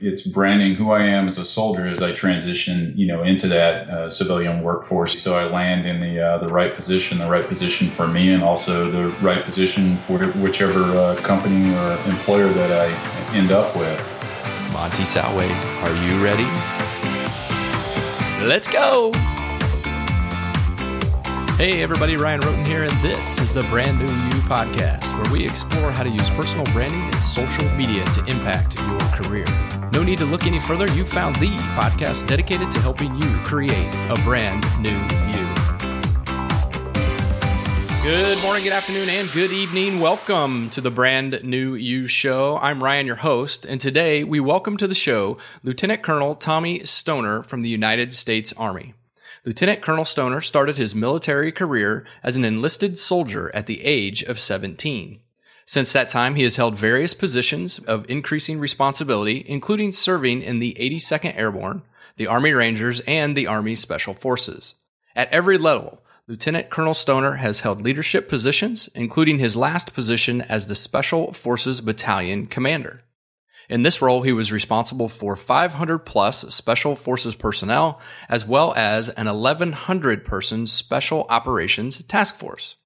It's branding who I am as a soldier as I transition, you know, into that uh, civilian workforce. So I land in the uh, the right position, the right position for me, and also the right position for whichever uh, company or employer that I end up with. Monty Salway, are you ready? Let's go! Hey everybody, Ryan Rhoten here, and this is the Brand New You podcast, where we explore how to use personal branding and social media to impact your career. No need to look any further, you found the podcast dedicated to helping you create a brand new you. Good morning, good afternoon, and good evening. Welcome to the Brand New You Show. I'm Ryan, your host, and today we welcome to the show Lieutenant Colonel Tommy Stoner from the United States Army. Lieutenant Colonel Stoner started his military career as an enlisted soldier at the age of 17. Since that time, he has held various positions of increasing responsibility, including serving in the 82nd Airborne, the Army Rangers, and the Army Special Forces. At every level, Lieutenant Colonel Stoner has held leadership positions, including his last position as the Special Forces Battalion Commander. In this role, he was responsible for 500 plus special forces personnel, as well as an 1100 person special operations task force.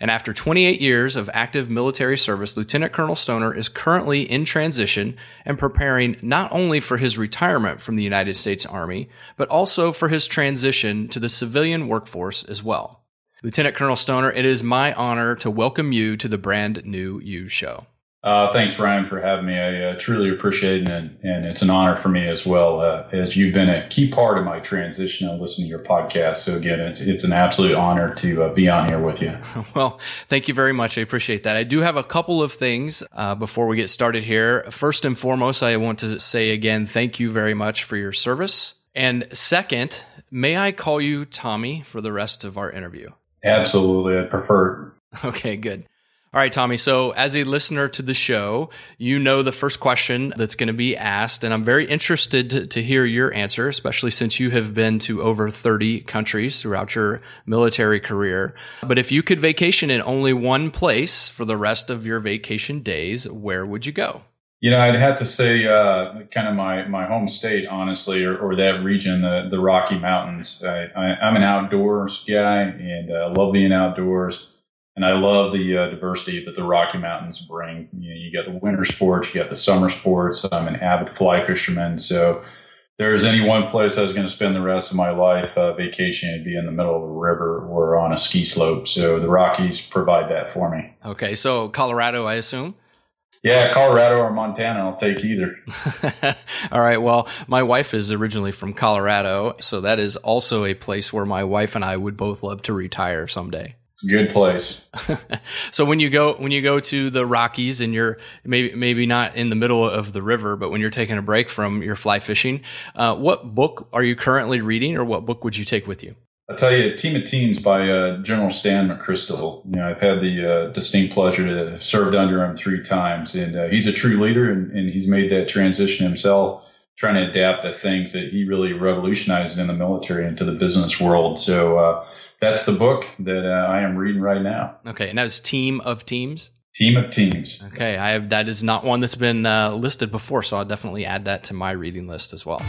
And after 28 years of active military service, Lieutenant Colonel Stoner is currently in transition and preparing not only for his retirement from the United States Army, but also for his transition to the civilian workforce as well. Lieutenant Colonel Stoner, it is my honor to welcome you to the brand new You show. Uh, thanks, Ryan, for having me. I uh, truly appreciate it, and, and, it's an honor for me as well, uh, as you've been a key part of my transition and listening to your podcast. So again, it's it's an absolute honor to uh, be on here with you. Well, thank you very much. I appreciate that. I do have a couple of things uh, before we get started here. First and foremost, I want to say again, thank you very much for your service. And second, may I call you Tommy for the rest of our interview? Absolutely, I prefer. Okay, good. All right, Tommy. So, as a listener to the show, you know the first question that's going to be asked, and I'm very interested to, to, hear your answer, especially since you have been to over 30 countries throughout your military career. But if you could vacation in only one place for the rest of your vacation days, where would you go? You know, I'd have to say, uh, kind of my, my home state, honestly, or, or that region, the, the Rocky Mountains. I, am an outdoors guy and I uh, love being outdoors and I love the uh, diversity that the Rocky Mountains bring. You, know, you got the winter sports, you got the summer sports. I'm an avid fly fisherman, so there's any one place I was going to spend the rest of my life uh, vacation, it'd be in the middle of a river or on a ski slope. So the Rockies provide that for me. Okay, so Colorado, I assume. Yeah, Colorado or Montana, I'll take either. All right. Well, my wife is originally from Colorado, so that is also a place where my wife and I would both love to retire someday. Good place. so when you go when you go to the Rockies and you're maybe maybe not in the middle of the river, but when you're taking a break from your fly fishing, uh, what book are you currently reading, or what book would you take with you? I'll tell you, Team of Teams by uh, General Stan McChrystal. You know, I've had the uh, distinct pleasure to have served under him three times, and uh, he's a true leader, and, and he's made that transition himself trying to adapt the things that he really revolutionized in the military into the business world. So uh, that's the book that uh, I am reading right now. Okay, and that's Team of Teams. Team of Teams. Okay, I have that is not one that's been uh, listed before, so I'll definitely add that to my reading list as well.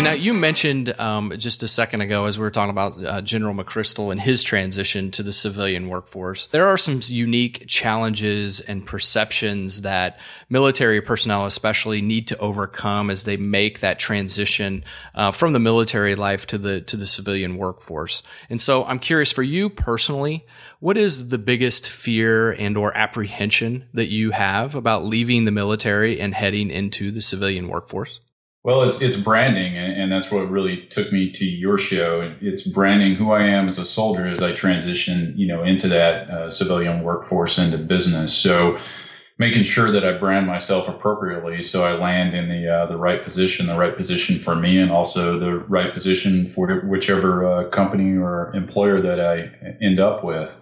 So now you mentioned um, just a second ago, as we were talking about uh, General McChrystal and his transition to the civilian workforce, there are some unique challenges and perceptions that military personnel, especially, need to overcome as they make that transition uh, from the military life to the to the civilian workforce. And so, I'm curious for you personally, what is the biggest fear and or apprehension that you have about leaving the military and heading into the civilian workforce? Well, it's it's branding, and that's what really took me to your show. It's branding who I am as a soldier as I transition, you know, into that uh, civilian workforce into business. So, making sure that I brand myself appropriately, so I land in the uh, the right position, the right position for me, and also the right position for whichever uh, company or employer that I end up with.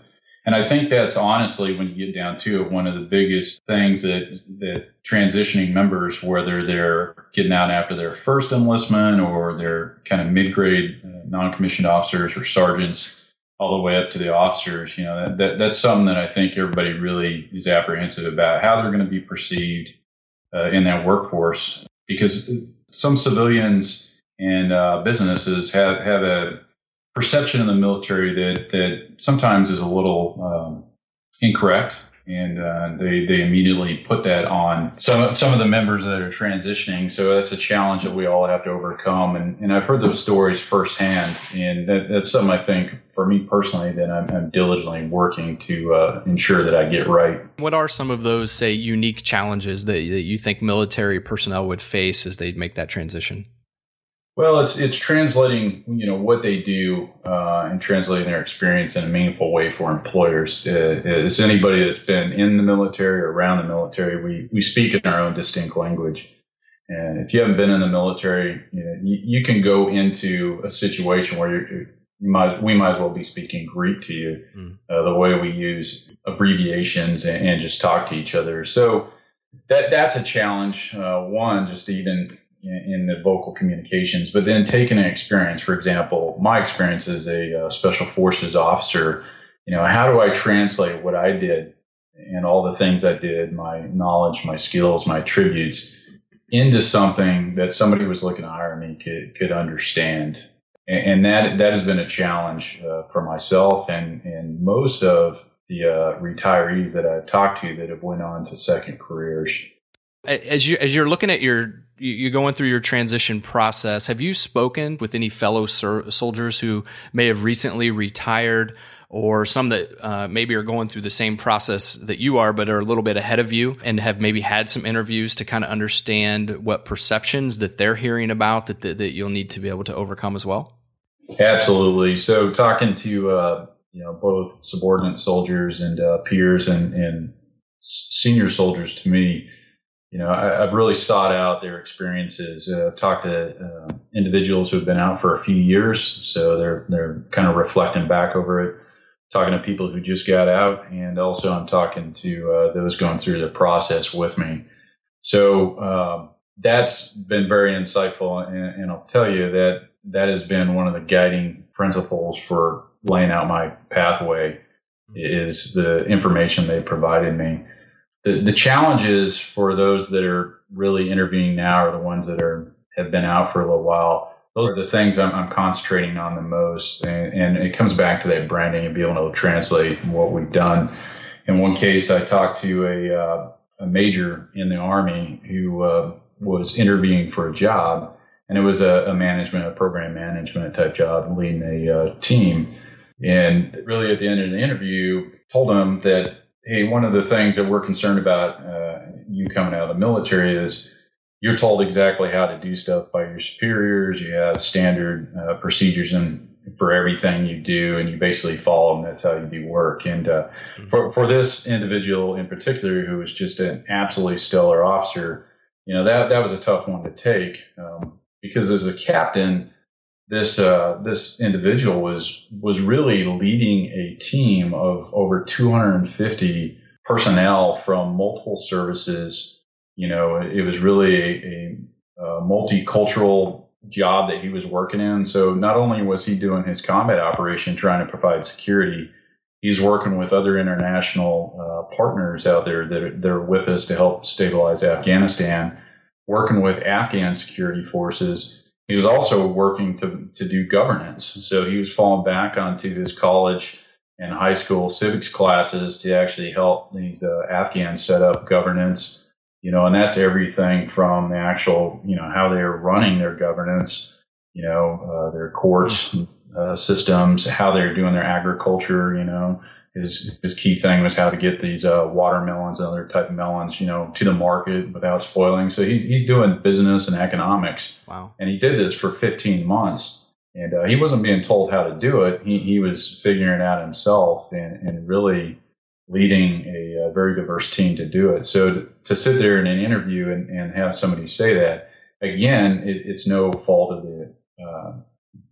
And I think that's honestly, when you get down to it, one of the biggest things that that transitioning members, whether they're getting out after their first enlistment or they're kind of mid-grade uh, non-commissioned officers or sergeants, all the way up to the officers, you know, that, that, that's something that I think everybody really is apprehensive about how they're going to be perceived, uh, in that workforce. Because some civilians and uh, businesses have, have a perception in the military that, that sometimes is a little um, incorrect and uh, they they immediately put that on some some of the members that are transitioning. So that's a challenge that we all have to overcome. And and I've heard those stories firsthand, and that, that's something I think for me personally that I'm, I'm diligently working to uh, ensure that I get right. What are some of those say unique challenges that, that you think military personnel would face as they make that transition? Well, it's it's translating you know what they do uh, and translating their experience in a meaningful way for employers. Uh, as anybody that's been in the military or around the military, we we speak in our own distinct language. And if you haven't been in the military, you, know, you, you can go into a situation where you you might we might as well be speaking Greek to you, mm. uh, the way we use abbreviations and, and, just talk to each other. So that that's a challenge. Uh, one, just even in, the vocal communications, but then taking an experience, for example, my experience as a uh, special forces officer, you know, how do I translate what I did and all the things I did, my knowledge, my skills, my attributes into something that somebody was looking to hire me could, could understand. And, and that, that has been a challenge uh, for myself and, and most of the uh, retirees that I've talked to that have went on to second careers. As you as you're looking at your you're going through your transition process. Have you spoken with any fellow soldiers who may have recently retired or some that uh, maybe are going through the same process that you are, but are a little bit ahead of you and have maybe had some interviews to kind of understand what perceptions that they're hearing about that, that, that you'll need to be able to overcome as well? Absolutely. So talking to, uh, you know, both subordinate soldiers and uh, peers and, and senior soldiers to me, you know, I, have really sought out their experiences. Uh, talked to uh, individuals who have been out for a few years, so they're they're kind of reflecting back over it. Talking to people who just got out, and also I'm talking to uh, those going through the process with me. So um, that's been very insightful, and, and I'll tell you that that has been one of the guiding principles for laying out my pathway. Is the information they provided me the, the challenges for those that are really interviewing now are the ones that are have been out for a little while. Those are the things I'm, I'm concentrating on the most, and, and, it comes back to that branding and being able to translate what we've done. In one case, I talked to a, uh, a major in the army who uh, was interviewing for a job, and it was a, a, management, a program management type job, leading a uh, team. And really, at the end of the interview, told him that hey, one of the things that we're concerned about uh, you coming out of the military is you're told exactly how to do stuff by your superiors. You have standard uh, procedures and for everything you do, and you basically follow them. That's how you do work. And uh, mm-hmm. for for this individual in particular, who was just an absolutely stellar officer, you know that that was a tough one to take um, because as a captain this uh, this individual was was really leading a team of over 250 personnel from multiple services. You know, it was really a, a, a multicultural job that he was working in. So not only was he doing his combat operation, trying to provide security, he's working with other international uh, partners out there that are, that are with us to help stabilize Afghanistan, working with Afghan security forces he was also working to, to do governance. So he was falling back onto his college and high school civics classes to actually help these uh, Afghans set up governance. You know, and that's everything from the actual, you know, how they're running their governance, you know, uh, their courts uh, systems, how they're doing their agriculture, you know, his his key thing was how to get these uh, watermelons and other type of melons, you know, to the market without spoiling. So he's he's doing business and economics. Wow! And he did this for 15 months, and uh, he wasn't being told how to do it. He he was figuring it out himself and and really leading a, a very diverse team to do it. So to, to, sit there in an interview and, and have somebody say that again, it, it's no fault of the uh,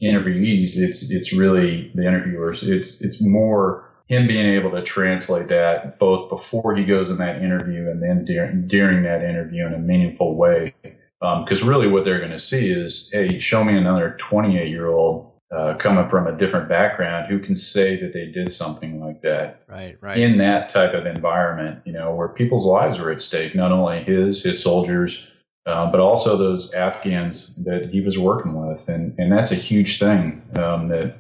interviewees. It's it's really the interviewers. It's it's more him being able to translate that both before he goes in that interview and then during, during that interview in a meaningful way. Because um, really, what they're going to see is, hey, show me another 28 year old uh, coming from a different background who can say that they did something like that right right in that type of environment you know where people's lives were at stake not only his his soldiers uh, but also those afghans that he was working with and and that's a huge thing um, that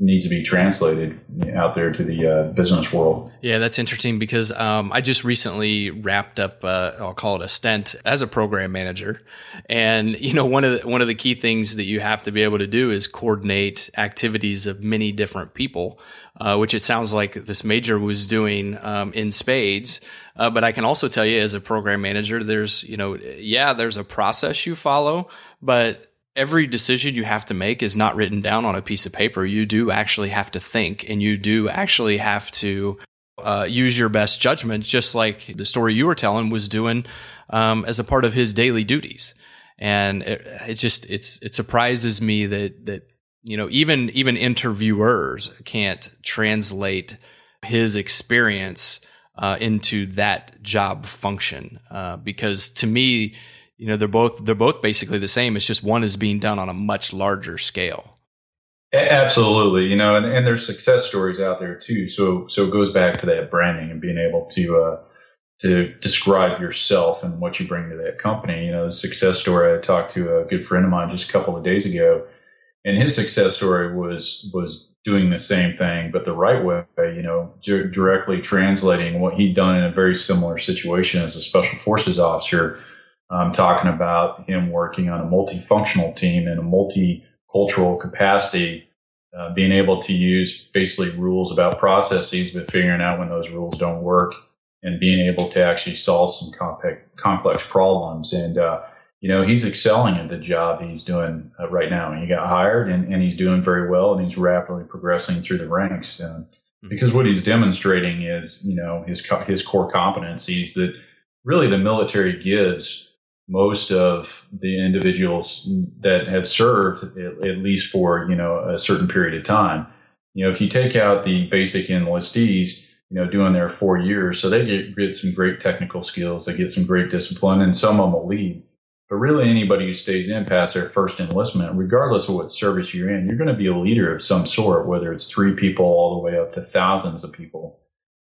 needs to be translated out there to the uh, business world. Yeah, that's interesting because um, I just recently wrapped up. Uh, I'll call it a stint as a program manager, and you know one of the, one of the key things that you have to be able to do is coordinate activities of many different people, uh, which it sounds like this major was doing um, in spades. Uh, but I can also tell you, as a program manager, there's you know yeah, there's a process you follow, but every decision you have to make is not written down on a piece of paper. You do actually have to think and you do actually have to uh, use your best judgment, just like the story you were telling was doing um, as a part of his daily duties. And it, it just it's it surprises me that that you know even even interviewers can't translate his experience uh, into that job function uh, because to me you know they're both they're both basically the same. It's just one is being done on a much larger scale. Absolutely. You know and, and there's success stories out there too. So so it goes back to that branding and being able to uh, to describe yourself and what you bring to that company. You know the success story i talked to a good friend of mine just a couple of days ago and his success story was was doing the same thing but the right way you know directly translating what he'd done in a very similar situation as a special forces officer I'm talking about him working on a multifunctional team in a multicultural capacity, uh, being able to use basically rules about processes, but figuring out when those rules don't work and being able to actually solve some complex, complex problems. And, uh, you know, he's excelling at the job he's doing uh, right now. And he got hired and, and, he's doing very well and he's rapidly progressing through the ranks. Mm-hmm. Because what he's demonstrating is, you know, his, his core competencies that really the military gives most of the individuals that have served at, least for you know a certain period of time. You know if you take out the basic enlistees you know doing their four years so they get, get some great technical skills they get some great discipline and some of them will lead but really anybody who stays in past their first enlistment regardless of what service you're in you're going to be a leader of some sort whether it's three people all the way up to thousands of people.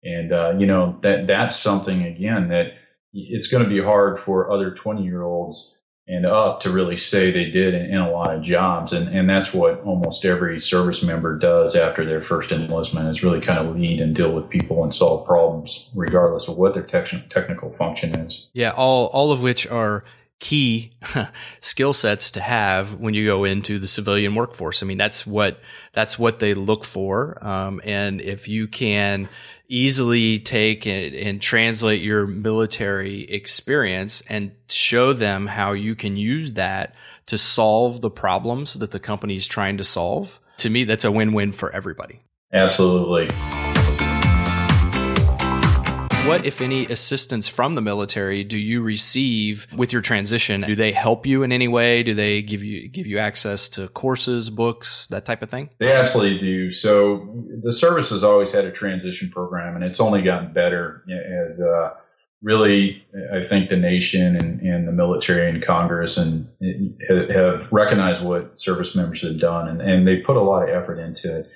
And uh, you know that that's something again that it's going to be hard for other 20 year olds and up to really say they did in, in, a lot of jobs. And, and that's what almost every service member does after their first enlistment is really kind of lead and deal with people and solve problems, regardless of what their te- technical function is. Yeah, all, all of which are key skill sets to have when you go into the civilian workforce. I mean, that's what, that's what they look for. Um, and if you can, easily take and, and, translate your military experience and show them how you can use that to solve the problems that the company is trying to solve. To me, that's a win-win for everybody. Absolutely. What, if any, assistance from the military do you receive with your transition? Do they help you in any way? Do they give you give you access to courses, books, that type of thing? They absolutely do. So the service has always had a transition program, and it's only gotten better as uh, really I think the nation and, and, the military and Congress and have recognized what service members have done, and, and they put a lot of effort into it.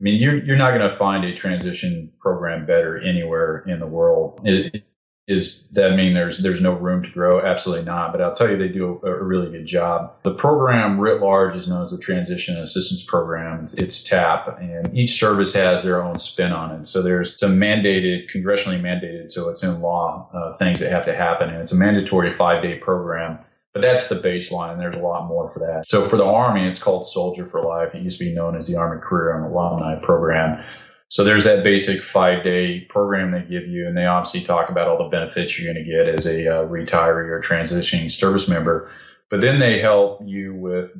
I mean, you're you're not going to find a transition program better anywhere in the world. It, is that mean there's there's no room to grow? Absolutely not. But I'll tell you, they do a, a, really good job. The program writ large is known as the Transition Assistance Program. It's, it's, TAP, and each service has their own spin on it. So there's some mandated, congressionally mandated, so it's in law uh, things that have to happen, and it's a mandatory five day program but that's the baseline. There's a lot more for that. So for the Army, it's called Soldier for Life. It used to be known as the Army Career and Alumni Program. So there's that basic five day program they give you, and they obviously talk about all the benefits you're going to get as a uh, retiree or transitioning service member. But then they help you with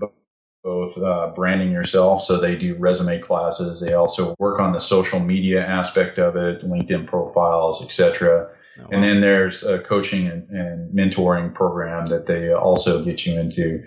both uh, branding yourself. So they do resume classes. They also work on the social media aspect of it, LinkedIn profiles, etc. Oh, and then there's a coaching and, and, mentoring program that they also get you into.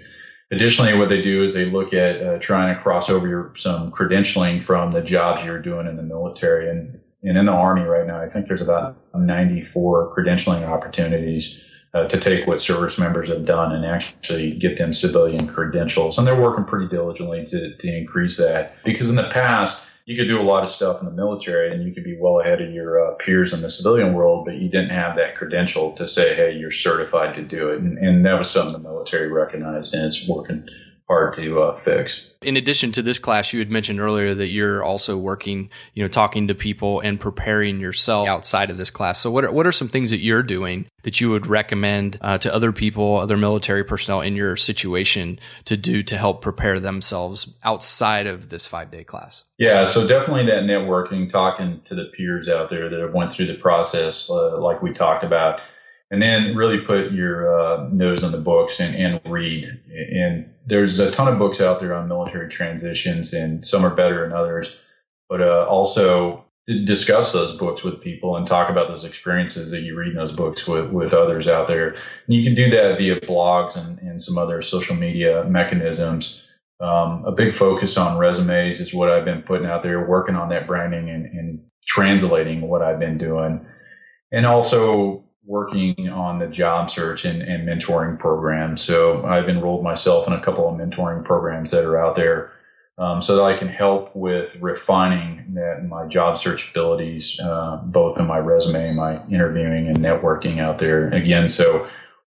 Additionally, what they do is they look at uh, trying to cross over your, some credentialing from the jobs you're doing in the military and, and in the Army right now. I think there's about 94 credentialing opportunities uh, to take what service members have done and actually get them civilian credentials. And they're working pretty diligently to, to increase that because in the past, you could do a lot of stuff in the military and you could be well ahead of your uh, peers in the civilian world, but you didn't have that credential to say, hey, you're certified to do it. And, and that was something the military recognized and it's working hard to uh, fix. In addition to this class, you had mentioned earlier that you're also working, you know, talking to people and preparing yourself outside of this class. So, what are, what are some things that you're doing that you would recommend uh, to other people, other military personnel in your situation to do to help prepare themselves outside of this five day class? Yeah, so definitely that networking, talking to the peers out there that have went through the process, uh, like we talked about and then really put your uh, nose on the books and, and, read. And there's a ton of books out there on military transitions, and some are better than others. But uh, also discuss those books with people and talk about those experiences that you read in those books with, with others out there. And you can do that via blogs and, and some other social media mechanisms. Um, a big focus on resumes is what I've been putting out there, working on that branding and, and translating what I've been doing. And also working on the job search and, and, mentoring program. So I've enrolled myself in a couple of mentoring programs that are out there um, so that I can help with refining that my job search abilities, uh, both in my resume, my interviewing and networking out there. Again, so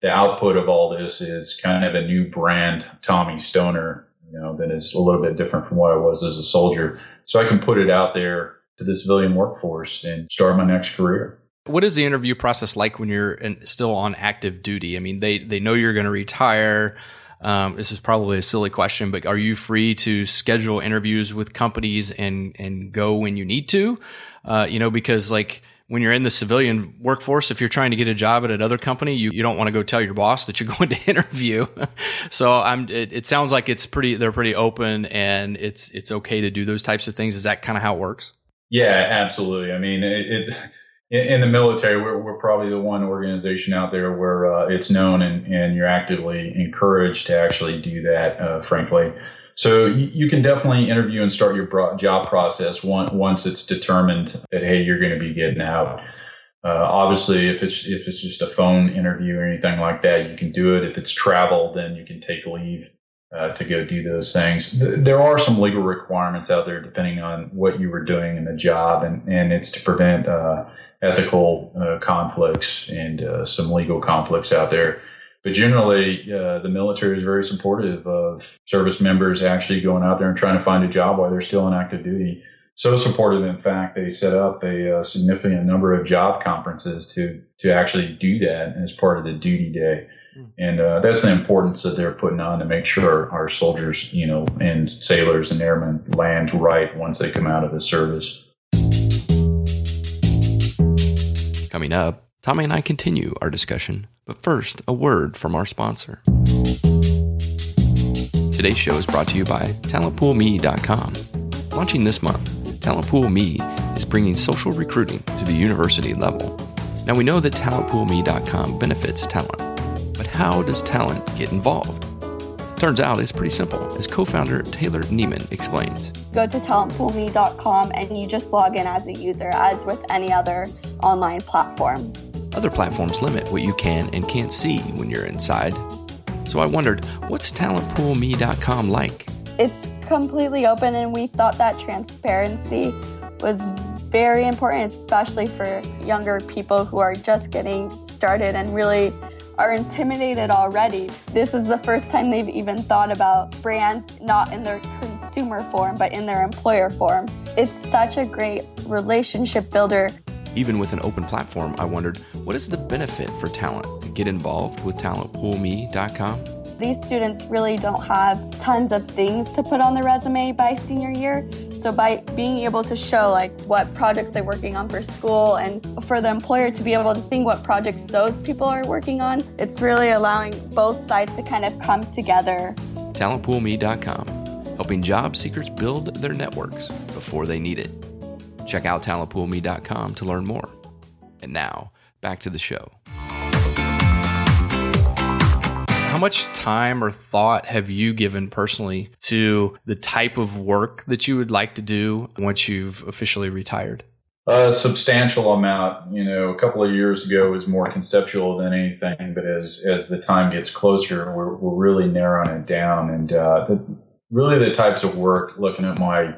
the output of all this is kind of a new brand, Tommy Stoner, you know, that is a little bit different from what I was as a soldier. So I can put it out there to the civilian workforce and start my next career. What is the interview process like when you're in, still on active duty? I mean, they they know you're going to retire. Um, this is probably a silly question, but are you free to schedule interviews with companies and and go when you need to? Uh, you know, because like when you're in the civilian workforce, if you're trying to get a job at another company, you, you don't want to go tell your boss that you're going to interview. so I'm, it, it, sounds like it's pretty, they're pretty open and it's, it's okay to do those types of things. Is that kind of how it works? Yeah, absolutely. I mean, it, it in, the military, we're, we're, probably the one organization out there where uh, it's known and, and you're actively encouraged to actually do that, uh, frankly. So you, you, can definitely interview and start your job process one, once it's determined that, hey, you're going to be getting out. Uh, obviously, if it's if it's just a phone interview or anything like that, you can do it. If it's travel, then you can take leave uh, to go do those things. Th- there are some legal requirements out there depending on what you were doing in the job, and, and it's to prevent uh, ethical uh, conflicts and uh, some legal conflicts out there. But generally, uh, the military is very supportive of service members actually going out there and trying to find a job while they're still on active duty. So supportive, in fact, they set up a, a significant number of job conferences to to actually do that as part of the duty day. Hmm. And uh, that's the importance that they're putting on to make sure our soldiers, you know, and sailors and airmen land right once they come out of the service. Coming up, Tommy and I continue our discussion, but first, a word from our sponsor. Today's show is brought to you by TalentPoolMe.com. Launching this month, TalentPoolMe is bringing social recruiting to the university level. Now, we know that TalentPoolMe.com benefits talent, but how does talent get involved? Turns out it's pretty simple, as co founder Taylor Neiman explains. Go to talentpoolme.com and you just log in as a user, as with any other online platform. Other platforms limit what you can and can't see when you're inside. So I wondered, what's talentpoolme.com like? It's completely open, and we thought that transparency was very important, especially for younger people who are just getting started and really are intimidated already. This is the first time they've even thought about brands not in their consumer form, but in their employer form. It's such a great relationship builder. Even with an open platform, I wondered what is the benefit for talent to get involved with talentpoolme.com? These students really don't have tons of things to put on their resume by senior year. So by being able to show like what projects they're working on for school and for the employer to be able to see what projects those people are working on, it's really allowing both sides to kind of come together. TalentPoolMe.com, helping job seekers build their networks before they need it. Check out TalentPoolMe.com to learn more. And now, back to the show. How much time or thought have you given personally to the type of work that you would like to do once you've officially retired? A substantial amount. You know, a couple of years ago was more conceptual than anything, but as as the time gets closer, we're we're really narrowing it down, and uh, the, really the types of work. Looking at my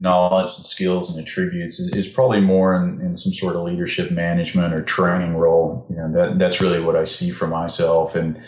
knowledge and skills and attributes is, is probably more in, in, some sort of leadership management or training role. You know, that that's really what I see for myself. And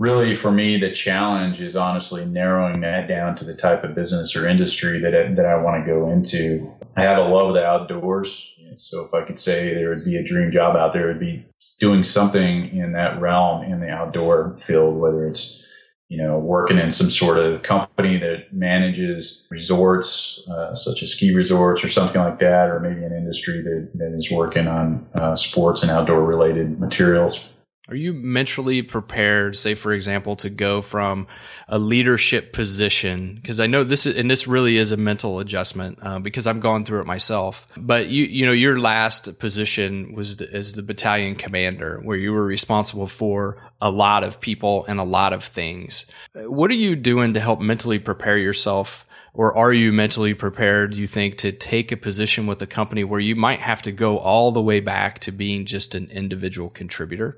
really for me, the challenge is honestly narrowing that down to the type of business or industry that I, that I want to go into. I have a love of the outdoors. So if I could say there would be a dream job out there, it would be doing something in that realm in the outdoor field, whether it's you know, working in some sort of company that manages resorts, uh, such as ski resorts or something like that, or maybe an industry that, that is working on uh, sports and outdoor related materials. Are you mentally prepared, say, for example, to go from a leadership position? Because I know this is, and this really is a mental adjustment uh, because I've gone through it myself. But you, you know, your last position was the, as the battalion commander, where you were responsible for a lot of people and a lot of things. What are you doing to help mentally prepare yourself? Or are you mentally prepared, you think, to take a position with a company where you might have to go all the way back to being just an individual contributor?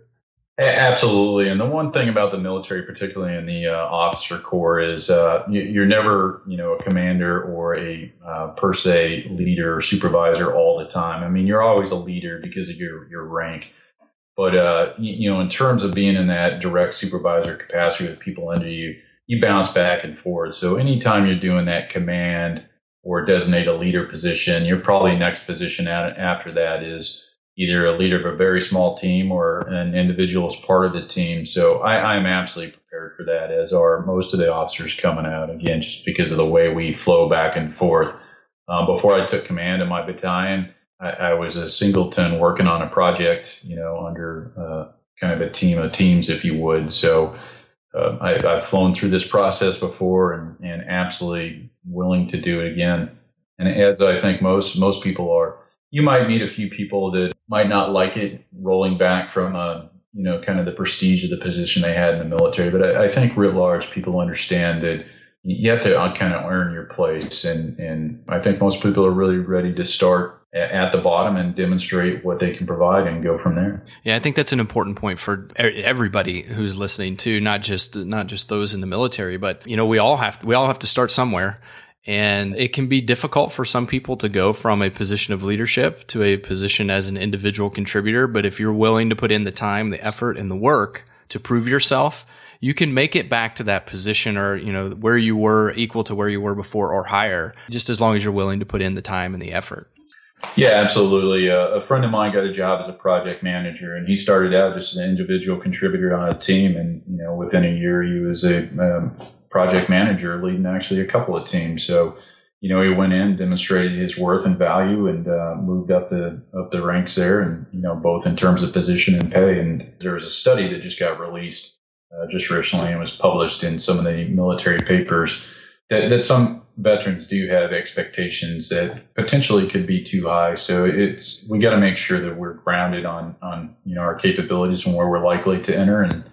Absolutely. And the one thing about the military, particularly in the uh, officer corps, is uh, you, are never, you know, a commander or a uh, per se leader or supervisor all the time. I mean, you're always a leader because of your, your rank. But, uh, you, know, in terms of being in that direct supervisor capacity with people under you, you bounce back and forth. So anytime you're doing that command or designate a leader position, your probably next position after that is either a leader of a very small team or an individual as part of the team. So I, I'm absolutely prepared for that, as are most of the officers coming out, again, just because of the way we flow back and forth. Um, before I took command of my battalion, I, I, was a singleton working on a project, you know, under uh, kind of a team of teams, if you would. So uh, I, have flown through this process before and, and absolutely willing to do it again. And as I think most most people are, you might meet a few people that might not like it rolling back from uh, you know kind of the prestige of the position they had in the military. But I, I think writ large, people understand that you have to uh, kind of earn your place, and and I think most people are really ready to start at the bottom and demonstrate what they can provide and go from there. Yeah, I think that's an important point for everybody who's listening to, not just not just those in the military, but you know, we all have we all have to start somewhere. And it can be difficult for some people to go from a position of leadership to a position as an individual contributor. But if you're willing to put in the time, the effort, and the work to prove yourself, you can make it back to that position or, you know, where you were equal to where you were before or higher, just as long as you're willing to put in the time and the effort. Yeah, absolutely. Uh, a friend of mine got a job as a project manager, and he started out just an individual contributor on a team. And you know, within a year, he was a um, project manager leading actually a couple of teams. So, you know, he went in, demonstrated his worth and value, and uh, moved up the up the ranks there, and you know, both in terms of position and pay. And there was a study that just got released uh, just recently and was published in some of the military papers that, that some veterans do have expectations that potentially could be too high. So it's we got to make sure that we're grounded on on you know our capabilities and where we're likely to enter and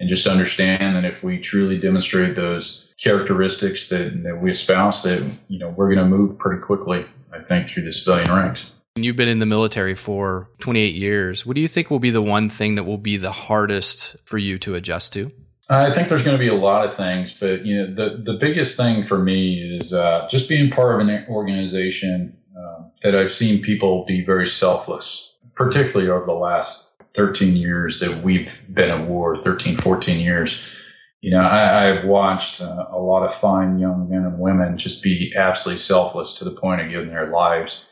and just understand that if we truly demonstrate those characteristics that, that we espouse, that you know we're going to move pretty quickly. I think through the civilian ranks. You've been in the military for 28 years. What do you think will be the one thing that will be the hardest for you to adjust to? I think there's going to be a lot of things, but you know the the biggest thing for me is uh, just being part of an organization uh, that I've seen people be very selfless, particularly over the last 13 years that we've been at war, 13, 14 years, you know, I, have watched uh, a lot of fine young men and women just be absolutely selfless to the point of giving their lives.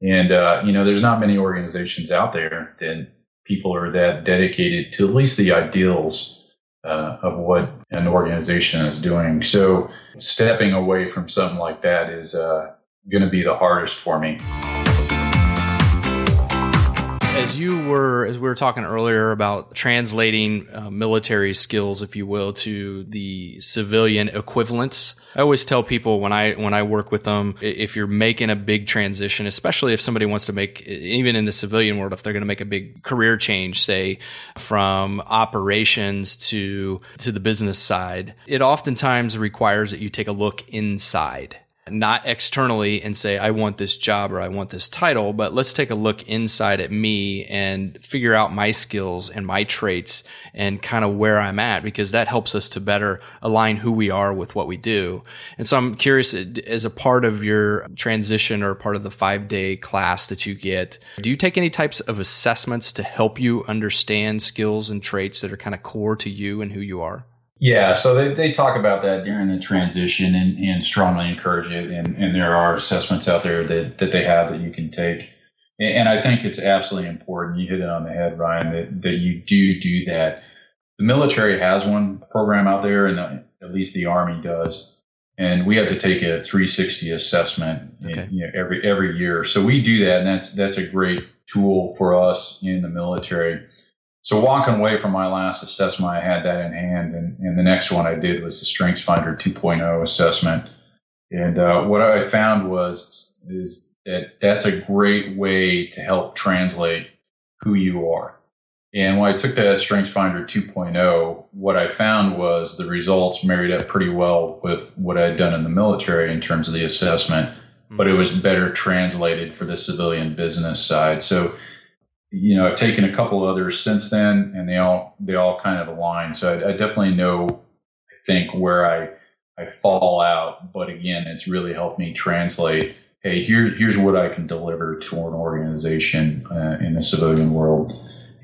And, uh, you know, there's not many organizations out there that people are that dedicated to at least the ideals uh, of what an organization is doing. So stepping away from something like that is uh, going to be the hardest for me as you were as we were talking earlier about translating uh, military skills if you will to the civilian equivalents i always tell people when i when i work with them if you're making a big transition especially if somebody wants to make even in the civilian world if they're going to make a big career change say from operations to to the business side it oftentimes requires that you take a look inside not externally and say, I want this job or I want this title, but let's take a look inside at me and figure out my skills and my traits and kind of where I'm at because that helps us to better align who we are with what we do. And so I'm curious uh, as a part of your transition or part of the five day class that you get, do you take any types of assessments to help you understand skills and traits that are kind of core to you and who you are? Yeah, so they, they talk about that during the transition and, and strongly encourage it. And, and there are assessments out there that, that they have that you can take. And, I think it's absolutely important. You hit it on the head, Ryan, that, that you do do that. The military has one program out there, and the, at least the Army does. And we have to take a 360 assessment okay. in, you know, every every year. So we do that, and that's that's a great tool for us in the military so walking away from my last assessment, I had that in hand, and, and the next one I did was the Strengths Finder 2.0 assessment. And uh, what I found was is that that's a great way to help translate who you are. And when I took that Strengths Finder 2.0, what I found was the results married up pretty well with what I had done in the military in terms of the assessment, but it was better translated for the civilian business side. So you know, I've taken a couple others since then, and they all they all kind of align. So I, I definitely know, I think where I I fall out, but again, it's really helped me translate. Hey, here here's what I can deliver to an organization uh, in the civilian world.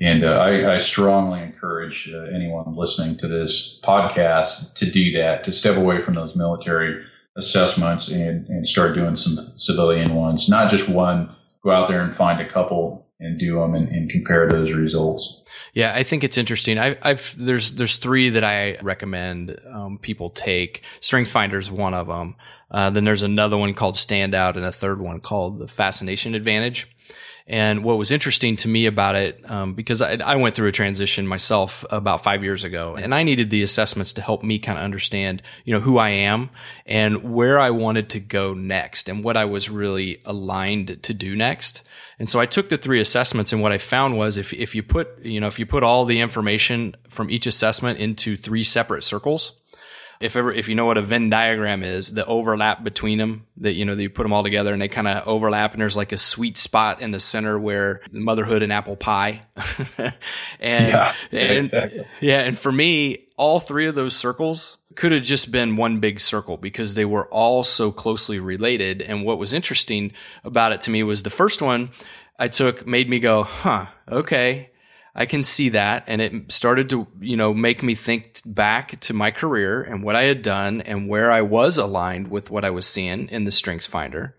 And uh, I, I, strongly encourage uh, anyone listening to this podcast to do that, to step away from those military assessments and, and start doing some civilian ones, not just one, go out there and find a couple and do them and, and, compare those results. Yeah, I think it's interesting. I, have there's there's three that I recommend um, people take. Strength Finder is one of them. Uh, then there's another one called Standout, and a third one called the Fascination Advantage. And what was interesting to me about it, um, because I, I, went through a transition myself about five years ago, and I needed the assessments to help me kind of understand, you know, who I am and where I wanted to go next and what I was really aligned to do next. And so I took the three assessments, and what I found was if if you put, you know, if you put all the information from each assessment into three separate circles, if ever if you know what a Venn diagram is, the overlap between them, that you know that you put them all together and they kind of overlap, and there's like a sweet spot in the center where motherhood and apple pie. and, yeah, and exactly. yeah, and for me, all three of those circles could have just been one big circle because they were all so closely related. And what was interesting about it to me was the first one I took made me go, huh, okay I can see that. And it started to, you know, make me think back to my career and what I had done and where I was aligned with what I was seeing in the strengths finder.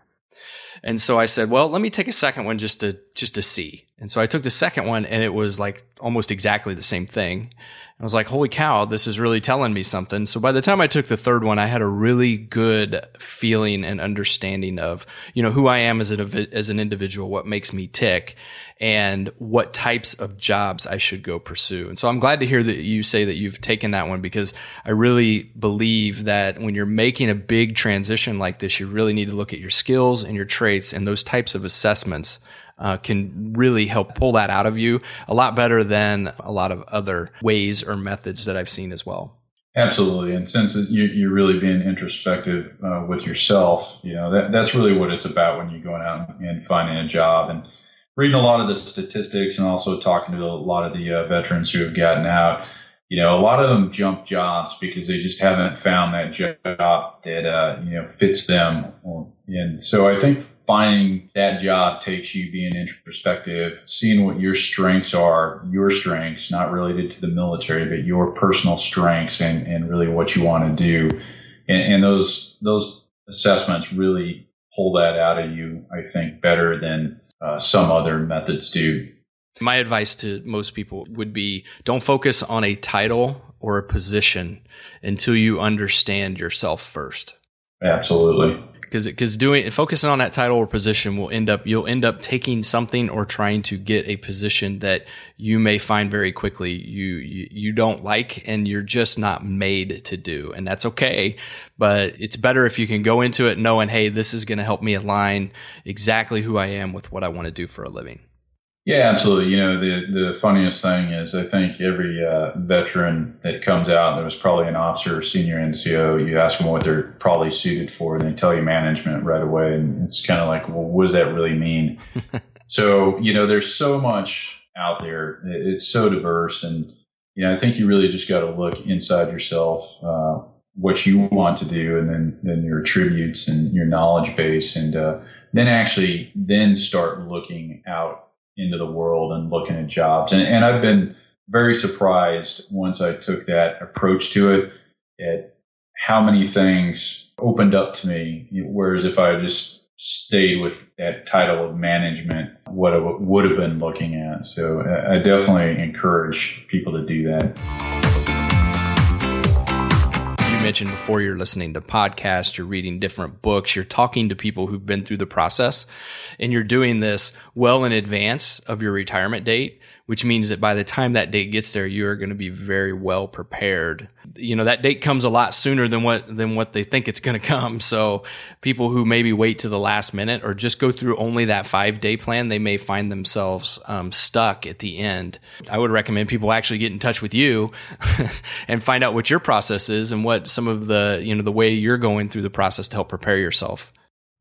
And so I said, well, let me take a second one just to, just to see. And so I took the second one and it was like almost exactly the same thing. I was like, holy cow, this is really telling me something. So by the time I took the third one, I had a really good feeling and understanding of, you know, who I am as an, as an individual, what makes me tick and what types of jobs I should go pursue. And so I'm glad to hear that you say that you've taken that one because I really believe that when you're making a big transition like this, you really need to look at your skills and your traits and those types of assessments uh, can really help pull that out of you a lot better than a lot of other ways or methods that I've seen as well. Absolutely, and since you're really being introspective uh, with yourself, you know that that's really what it's about when you're going out and finding a job and reading a lot of the statistics and also talking to a lot of the uh, veterans who have gotten out. You know, a lot of them jump jobs because they just haven't found that job that uh, you know fits them. And so I think finding that job takes you being introspective, seeing what your strengths are, your strengths, not related to the military, but your personal strengths and, and really what you want to do. And, and those those assessments really pull that out of you, I think, better than uh, some other methods do. My advice to most people would be don't focus on a title or a position until you understand yourself first. Absolutely. Because because doing focusing on that title or position will end up you'll end up taking something or trying to get a position that you may find very quickly you, you you don't like and you're just not made to do and that's okay. But it's better if you can go into it knowing hey this is going to help me align exactly who I am with what I want to do for a living Yeah, absolutely. You know, the the funniest thing is, I think every uh, veteran that comes out, there was probably an officer or senior NCO. You ask them what they're probably suited for, and they tell you management right away, and it's kind of like, well, what does that really mean? so, you know, there's so much out there. It's so diverse, and you know, I think you really just got to look inside yourself, uh, what you want to do, and then then your attributes and your knowledge base, and uh, then actually then start looking out into the world and looking at jobs. And, and I've been very surprised once I took that approach to it at how many things opened up to me. Whereas if I just stayed with that title of management, what I would have been looking at. So uh, I definitely encourage people to do that mentioned before you're listening to podcasts, you're reading different books, you're talking to people who've been through the process, and you're doing this well in advance of your retirement date which means that by the time that date gets there, you are going to be very well prepared. You know, that date comes a lot sooner than what, than what they think it's going to come. So people who maybe wait to the last minute or just go through only that five day plan, they may find themselves um, stuck at the end. I would recommend people actually get in touch with you and find out what your process is and what some of the, you know, the way you're going through the process to help prepare yourself.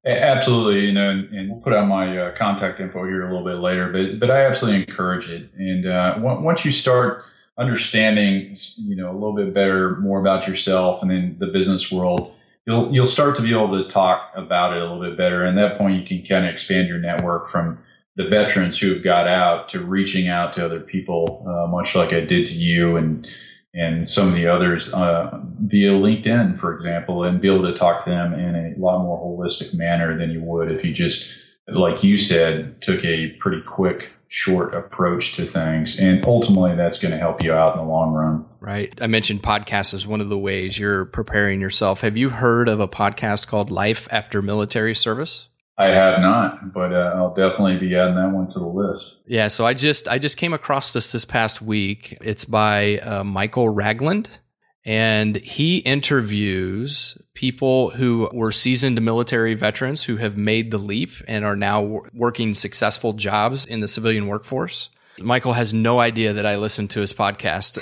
Absolutely, you know, and, and, we'll put out my uh, contact info here a little bit later. But but I absolutely encourage it. And uh, once you start understanding, you know, a little bit better more about yourself and then the business world, you'll you'll start to be able to talk about it a little bit better. And at that point, you can kind of expand your network from the veterans who have got out to reaching out to other people, uh, much like I did to you and and some of the others uh, via LinkedIn, for example, and be able to talk to them in a lot more holistic manner than you would if you just, like you said, took a pretty quick, short approach to things. And ultimately, that's going to help you out in the long run. Right. I mentioned podcasts as one of the ways you're preparing yourself. Have you heard of a podcast called Life After Military Service? I have not, but uh, I'll definitely be adding that one to the list. Yeah, so I just I just came across this this past week. It's by uh, Michael Ragland, and he interviews people who were seasoned military veterans who have made the leap and are now working successful jobs in the civilian workforce. Michael has no idea that I listen to his podcast,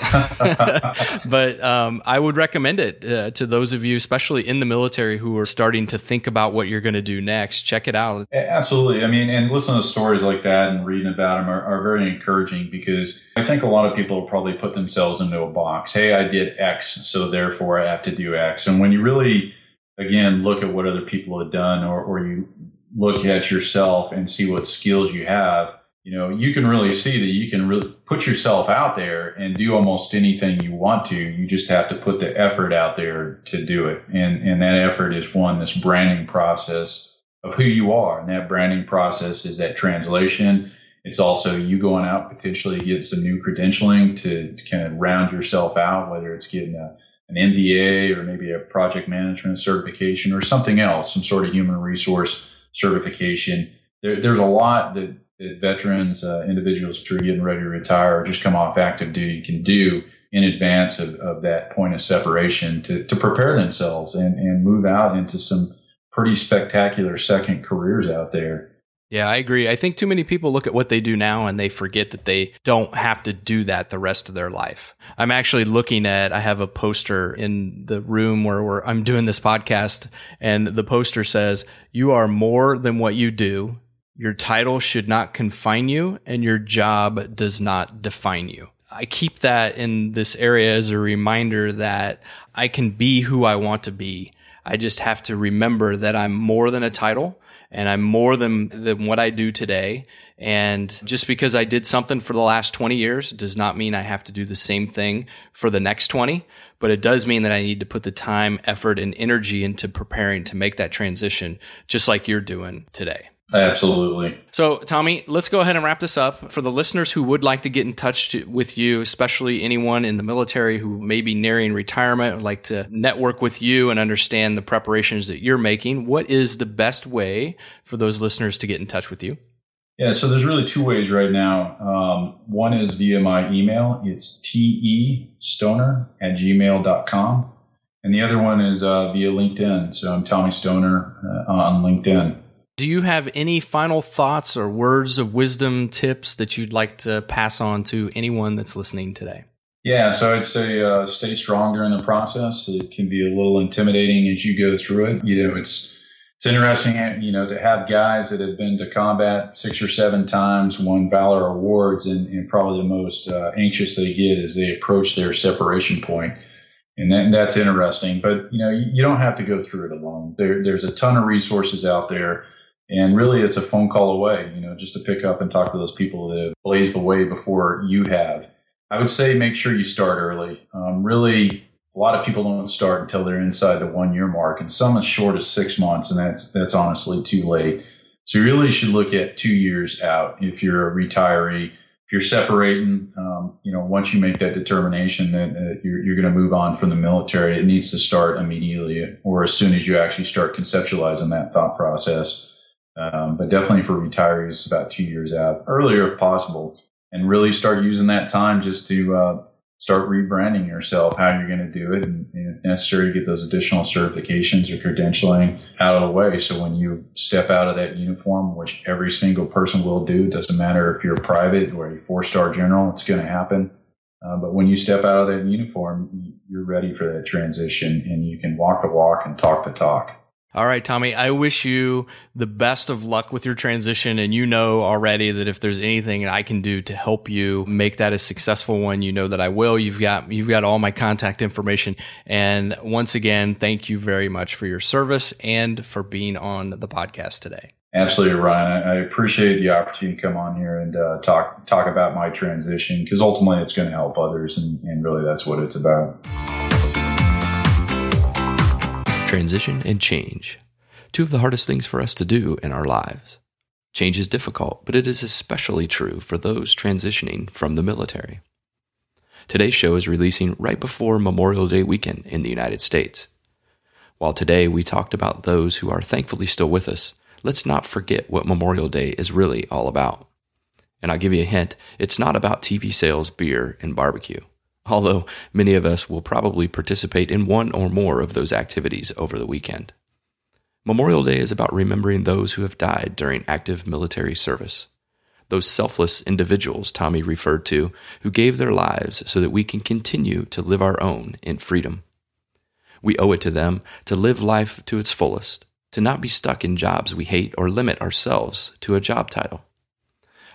but um, I would recommend it uh, to those of you, especially in the military, who are starting to think about what you're going to do next. Check it out. Absolutely. I mean, and listening to stories like that and reading about them are, are very encouraging because I think a lot of people probably put themselves into a box. Hey, I did X, so therefore I have to do X. And when you really, again, look at what other people have done, or, or you look at yourself and see what skills you have you know, you can really see that you can really put yourself out there and do almost anything you want to. You just have to put the effort out there to do it. And, and that effort is one, this branding process of who you are. And that branding process is that translation. It's also you going out potentially get some new credentialing to, kind of round yourself out, whether it's getting a, an MBA or maybe a project management certification or something else, some sort of human resource certification. There, there's a lot that veterans, uh, individuals who are getting ready to retire or just come off active duty can do in advance of, of that point of separation to, to prepare themselves and, and move out into some pretty spectacular second careers out there. Yeah, I agree. I think too many people look at what they do now and they forget that they don't have to do that the rest of their life. I'm actually looking at, I have a poster in the room where I'm doing this podcast and the poster says, you are more than what you do. Your title should not confine you, and your job does not define you. I keep that in this area as a reminder that I can be who I want to be. I just have to remember that I'm more than a title and I'm more than, than what I do today. And just because I did something for the last 20 years does not mean I have to do the same thing for the next 20, but it does mean that I need to put the time, effort, and energy into preparing to make that transition, just like you're doing today. Absolutely. So, Tommy, let's go ahead and wrap this up. For the listeners who would like to get in touch to, with you, especially anyone in the military who may be nearing retirement, would like to network with you and understand the preparations that you're making, what is the best way for those listeners to get in touch with you? Yeah, so there's really two ways right now. Um, one is via my email. It's testoner at gmail.com. And the other one is uh, via LinkedIn. So I'm Tommy Stoner uh, on LinkedIn. Do you have any final thoughts or words of wisdom, tips that you'd like to pass on to anyone that's listening today? Yeah, so I'd say uh, stay strong during the process. It can be a little intimidating as you go through it. You know, it's it's interesting, you know, to have guys that have been to combat six or seven times, won Valor Awards, and, and probably the most uh, anxious they get as they approach their separation point. And that, that's interesting. But, you know, you, don't have to go through it alone. There, there's a ton of resources out there. And really, it's a phone call away, you know, just to pick up and talk to those people that have blazed the way before you have. I would say make sure you start early. Um, really, a lot of people don't start until they're inside the one year mark, and some as short as six months, and that's that's honestly too late. So you really should look at two years out if you're a retiree. If you're separating, um, you know, once you make that determination that uh, you're, you're going to move on from the military, it needs to start immediately or as soon as you actually start conceptualizing that thought process. Um, but definitely for retirees, about two years out, earlier if possible, and really start using that time just to uh, start rebranding yourself, how you're going to do it, and, and, if necessary, get those additional certifications or credentialing out of the way. So when you step out of that uniform, which every single person will do, it doesn't matter if you're a private or a four star general, it's going to happen. Uh, but when you step out of that uniform, you're ready for that transition and you can walk the walk and talk the talk. All right, Tommy, I wish you the best of luck with your transition. And you know already that if there's anything I can do to help you make that a successful one, you know that I will. You've got, you've got all my contact information. And once again, thank you very much for your service and for being on the podcast today. Absolutely, Ryan. I appreciate the opportunity to come on here and uh, talk talk about my transition because ultimately it's going to help others, and, and really that's what it's about. Transition and change. Two of the hardest things for us to do in our lives. Change is difficult, but it is especially true for those transitioning from the military. Today's show is releasing right before Memorial Day weekend in the United States. While today we talked about those who are thankfully still with us, let's not forget what Memorial Day is really all about. And I'll give you a hint it's not about TV sales, beer, and barbecue although many of us will probably participate in one or more of those activities over the weekend. Memorial Day is about remembering those who have died during active military service. Those selfless individuals Tommy referred to who gave their lives so that we can continue to live our own in freedom. We owe it to them to live life to its fullest, to not be stuck in jobs we hate or limit ourselves to a job title.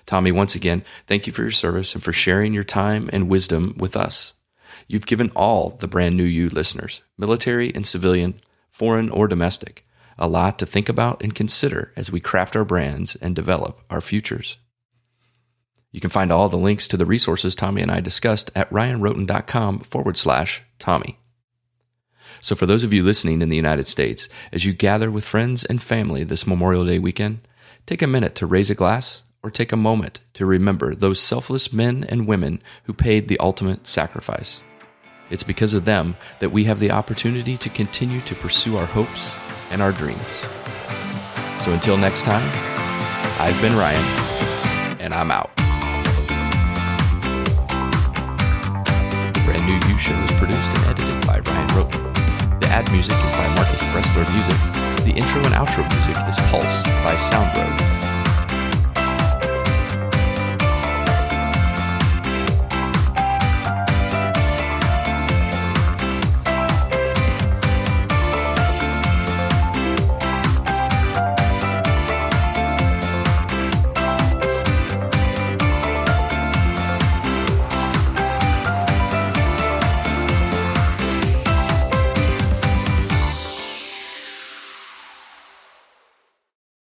Tommy, once again, thank you for your service and for sharing your time and wisdom with us. You've given all the brand new you listeners, military and civilian, foreign or domestic, a lot to think about and consider as we craft our brands and develop our futures. You can find all the links to the resources Tommy and I discussed at ryanrhoten.com forward slash Tommy. So, for those of you listening in the United States, as you gather with friends and family this Memorial Day weekend, take a minute to raise a glass or take a moment to remember those selfless men and women who paid the ultimate sacrifice. It's because of them that we have the opportunity to continue to pursue our hopes and our dreams. So until next time, I've been Ryan, and I'm out. The brand new You Show is produced and edited by Ryan Rhoten. The ad music is by Marcus Bressler Music. The intro and outro music is Pulse by Soundroad